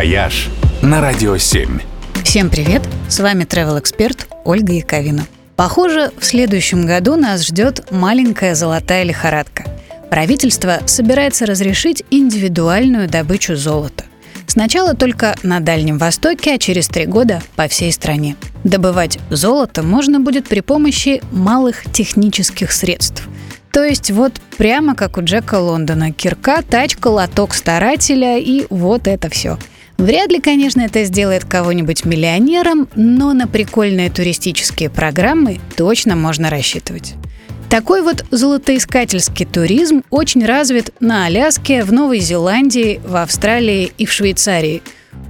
«Вояж» на Радио 7. Всем привет! С вами travel эксперт Ольга Яковина. Похоже, в следующем году нас ждет маленькая золотая лихорадка. Правительство собирается разрешить индивидуальную добычу золота. Сначала только на Дальнем Востоке, а через три года по всей стране. Добывать золото можно будет при помощи малых технических средств – то есть вот прямо как у Джека Лондона. Кирка, тачка, лоток старателя и вот это все. Вряд ли, конечно, это сделает кого-нибудь миллионером, но на прикольные туристические программы точно можно рассчитывать. Такой вот золотоискательский туризм очень развит на Аляске, в Новой Зеландии, в Австралии и в Швейцарии.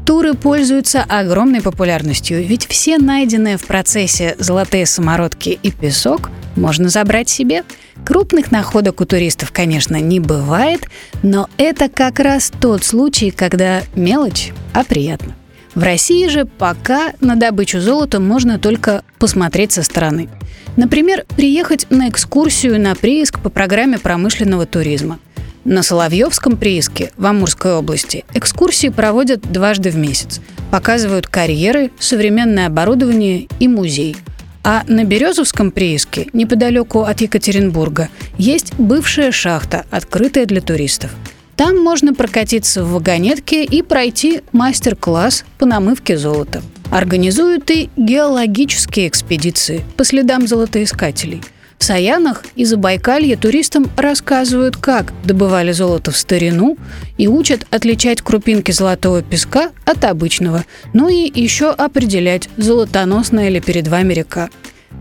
Туры пользуются огромной популярностью, ведь все найденные в процессе золотые самородки и песок можно забрать себе – Крупных находок у туристов, конечно, не бывает, но это как раз тот случай, когда мелочь, а приятно. В России же пока на добычу золота можно только посмотреть со стороны. Например, приехать на экскурсию на прииск по программе промышленного туризма. На Соловьевском прииске в Амурской области экскурсии проводят дважды в месяц. Показывают карьеры, современное оборудование и музей – а на Березовском прииске, неподалеку от Екатеринбурга, есть бывшая шахта, открытая для туристов. Там можно прокатиться в вагонетке и пройти мастер-класс по намывке золота. Организуют и геологические экспедиции по следам золотоискателей – в Саянах и Забайкалье туристам рассказывают, как добывали золото в старину и учат отличать крупинки золотого песка от обычного, ну и еще определять, золотоносная ли перед вами река.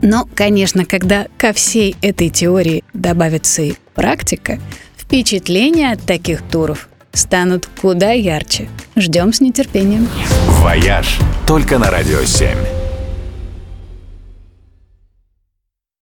Но, конечно, когда ко всей этой теории добавится и практика, впечатления от таких туров станут куда ярче. Ждем с нетерпением. «Вояж» только на «Радио 7».